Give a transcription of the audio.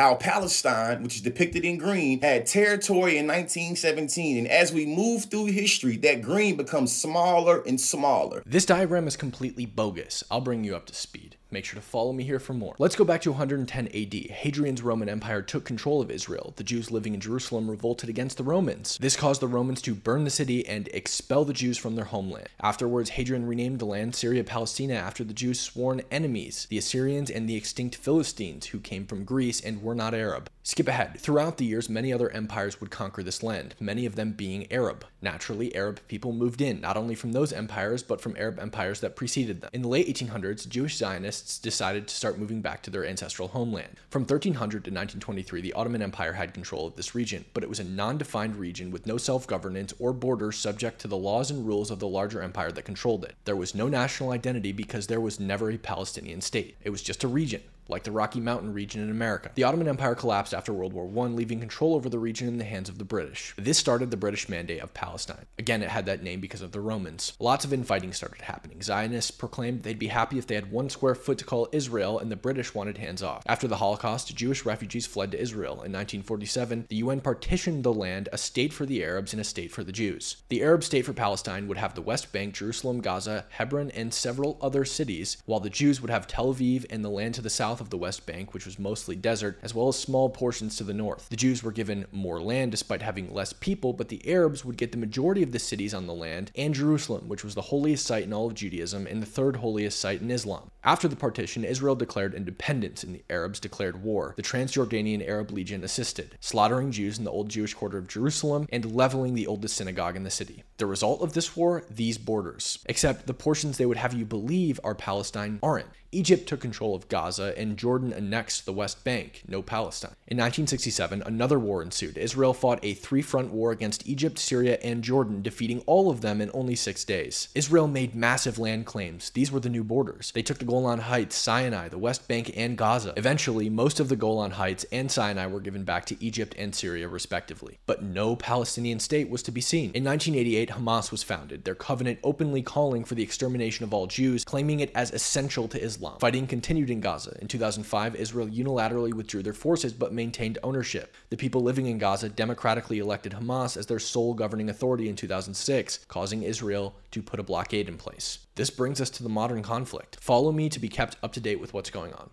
how Palestine, which is depicted in green, had territory in 1917. And as we move through history, that green becomes smaller and smaller. This diagram is completely bogus. I'll bring you up to speed. Make sure to follow me here for more. Let's go back to 110 AD. Hadrian's Roman Empire took control of Israel. The Jews living in Jerusalem revolted against the Romans. This caused the Romans to burn the city and expel the Jews from their homeland. Afterwards, Hadrian renamed the land Syria Palestina after the Jews' sworn enemies, the Assyrians and the extinct Philistines, who came from Greece and were not Arab. Skip ahead. Throughout the years, many other empires would conquer this land, many of them being Arab. Naturally, Arab people moved in, not only from those empires, but from Arab empires that preceded them. In the late 1800s, Jewish Zionists decided to start moving back to their ancestral homeland. From 1300 to 1923, the Ottoman Empire had control of this region, but it was a non defined region with no self governance or borders subject to the laws and rules of the larger empire that controlled it. There was no national identity because there was never a Palestinian state, it was just a region like the Rocky Mountain region in America. The Ottoman Empire collapsed after World War I, leaving control over the region in the hands of the British. This started the British Mandate of Palestine. Again, it had that name because of the Romans. Lots of infighting started happening. Zionists proclaimed they'd be happy if they had one square foot to call Israel, and the British wanted hands off. After the Holocaust, Jewish refugees fled to Israel. In 1947, the UN partitioned the land, a state for the Arabs and a state for the Jews. The Arab state for Palestine would have the West Bank, Jerusalem, Gaza, Hebron, and several other cities, while the Jews would have Tel Aviv and the land to the south of the West Bank, which was mostly desert, as well as small portions to the north. The Jews were given more land despite having less people, but the Arabs would get the majority of the cities on the land and Jerusalem, which was the holiest site in all of Judaism and the third holiest site in Islam. After the partition, Israel declared independence and the Arabs declared war. The Transjordanian Arab Legion assisted, slaughtering Jews in the old Jewish quarter of Jerusalem and leveling the oldest synagogue in the city. The result of this war, these borders. Except the portions they would have you believe are Palestine aren't. Egypt took control of Gaza and Jordan annexed the West Bank, no Palestine. In 1967, another war ensued. Israel fought a three front war against Egypt, Syria, and Jordan, defeating all of them in only six days. Israel made massive land claims. These were the new borders. They took the Golan Heights, Sinai, the West Bank, and Gaza. Eventually, most of the Golan Heights and Sinai were given back to Egypt and Syria, respectively. But no Palestinian state was to be seen. In 1988, Hamas was founded, their covenant openly calling for the extermination of all Jews, claiming it as essential to Islam. Fighting continued in Gaza. In 2005, Israel unilaterally withdrew their forces but maintained ownership. The people living in Gaza democratically elected Hamas as their sole governing authority in 2006, causing Israel to put a blockade in place. This brings us to the modern conflict. Follow me to be kept up to date with what's going on.